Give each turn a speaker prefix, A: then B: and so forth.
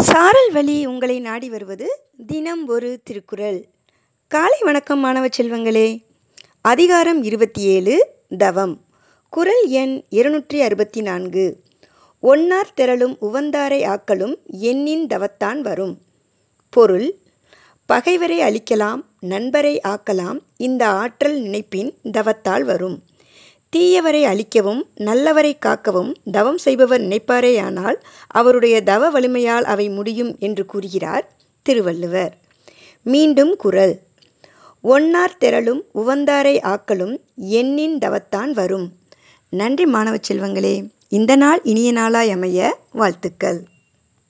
A: சாரல் வழி உங்களை நாடி வருவது தினம் ஒரு திருக்குறள். காலை வணக்கம் மாணவ செல்வங்களே. அதிகாரம் இருபத்தி ஏழு தவம். குறள் எண் இருநூற்றி அறுபத்தி நான்கு. ஒன்னார் திரளும் உவந்தாரை ஆக்கலும் எண்ணின் தவத்தான் வரும். பொருள் பகைவரை அழிக்கலாம் நண்பரை ஆக்கலாம் இந்த ஆற்றல் நினைப்பின் தவத்தால் வரும். தீயவரை அழிக்கவும் நல்லவரை காக்கவும் தவம் செய்பவர் நினைப்பாரேயானால் அவருடைய தவ வலிமையால் அவை முடியும் என்று கூறுகிறார் திருவள்ளுவர். மீண்டும் குறள் ஒன்னார் திரளும் உவந்தாரை ஆக்கலும் எண்ணின் தவத்தான் வரும். நன்றி மாணவச் செல்வங்களே இந்த நாள் இனிய நாளாய் அமைய வாழ்த்துக்கள்.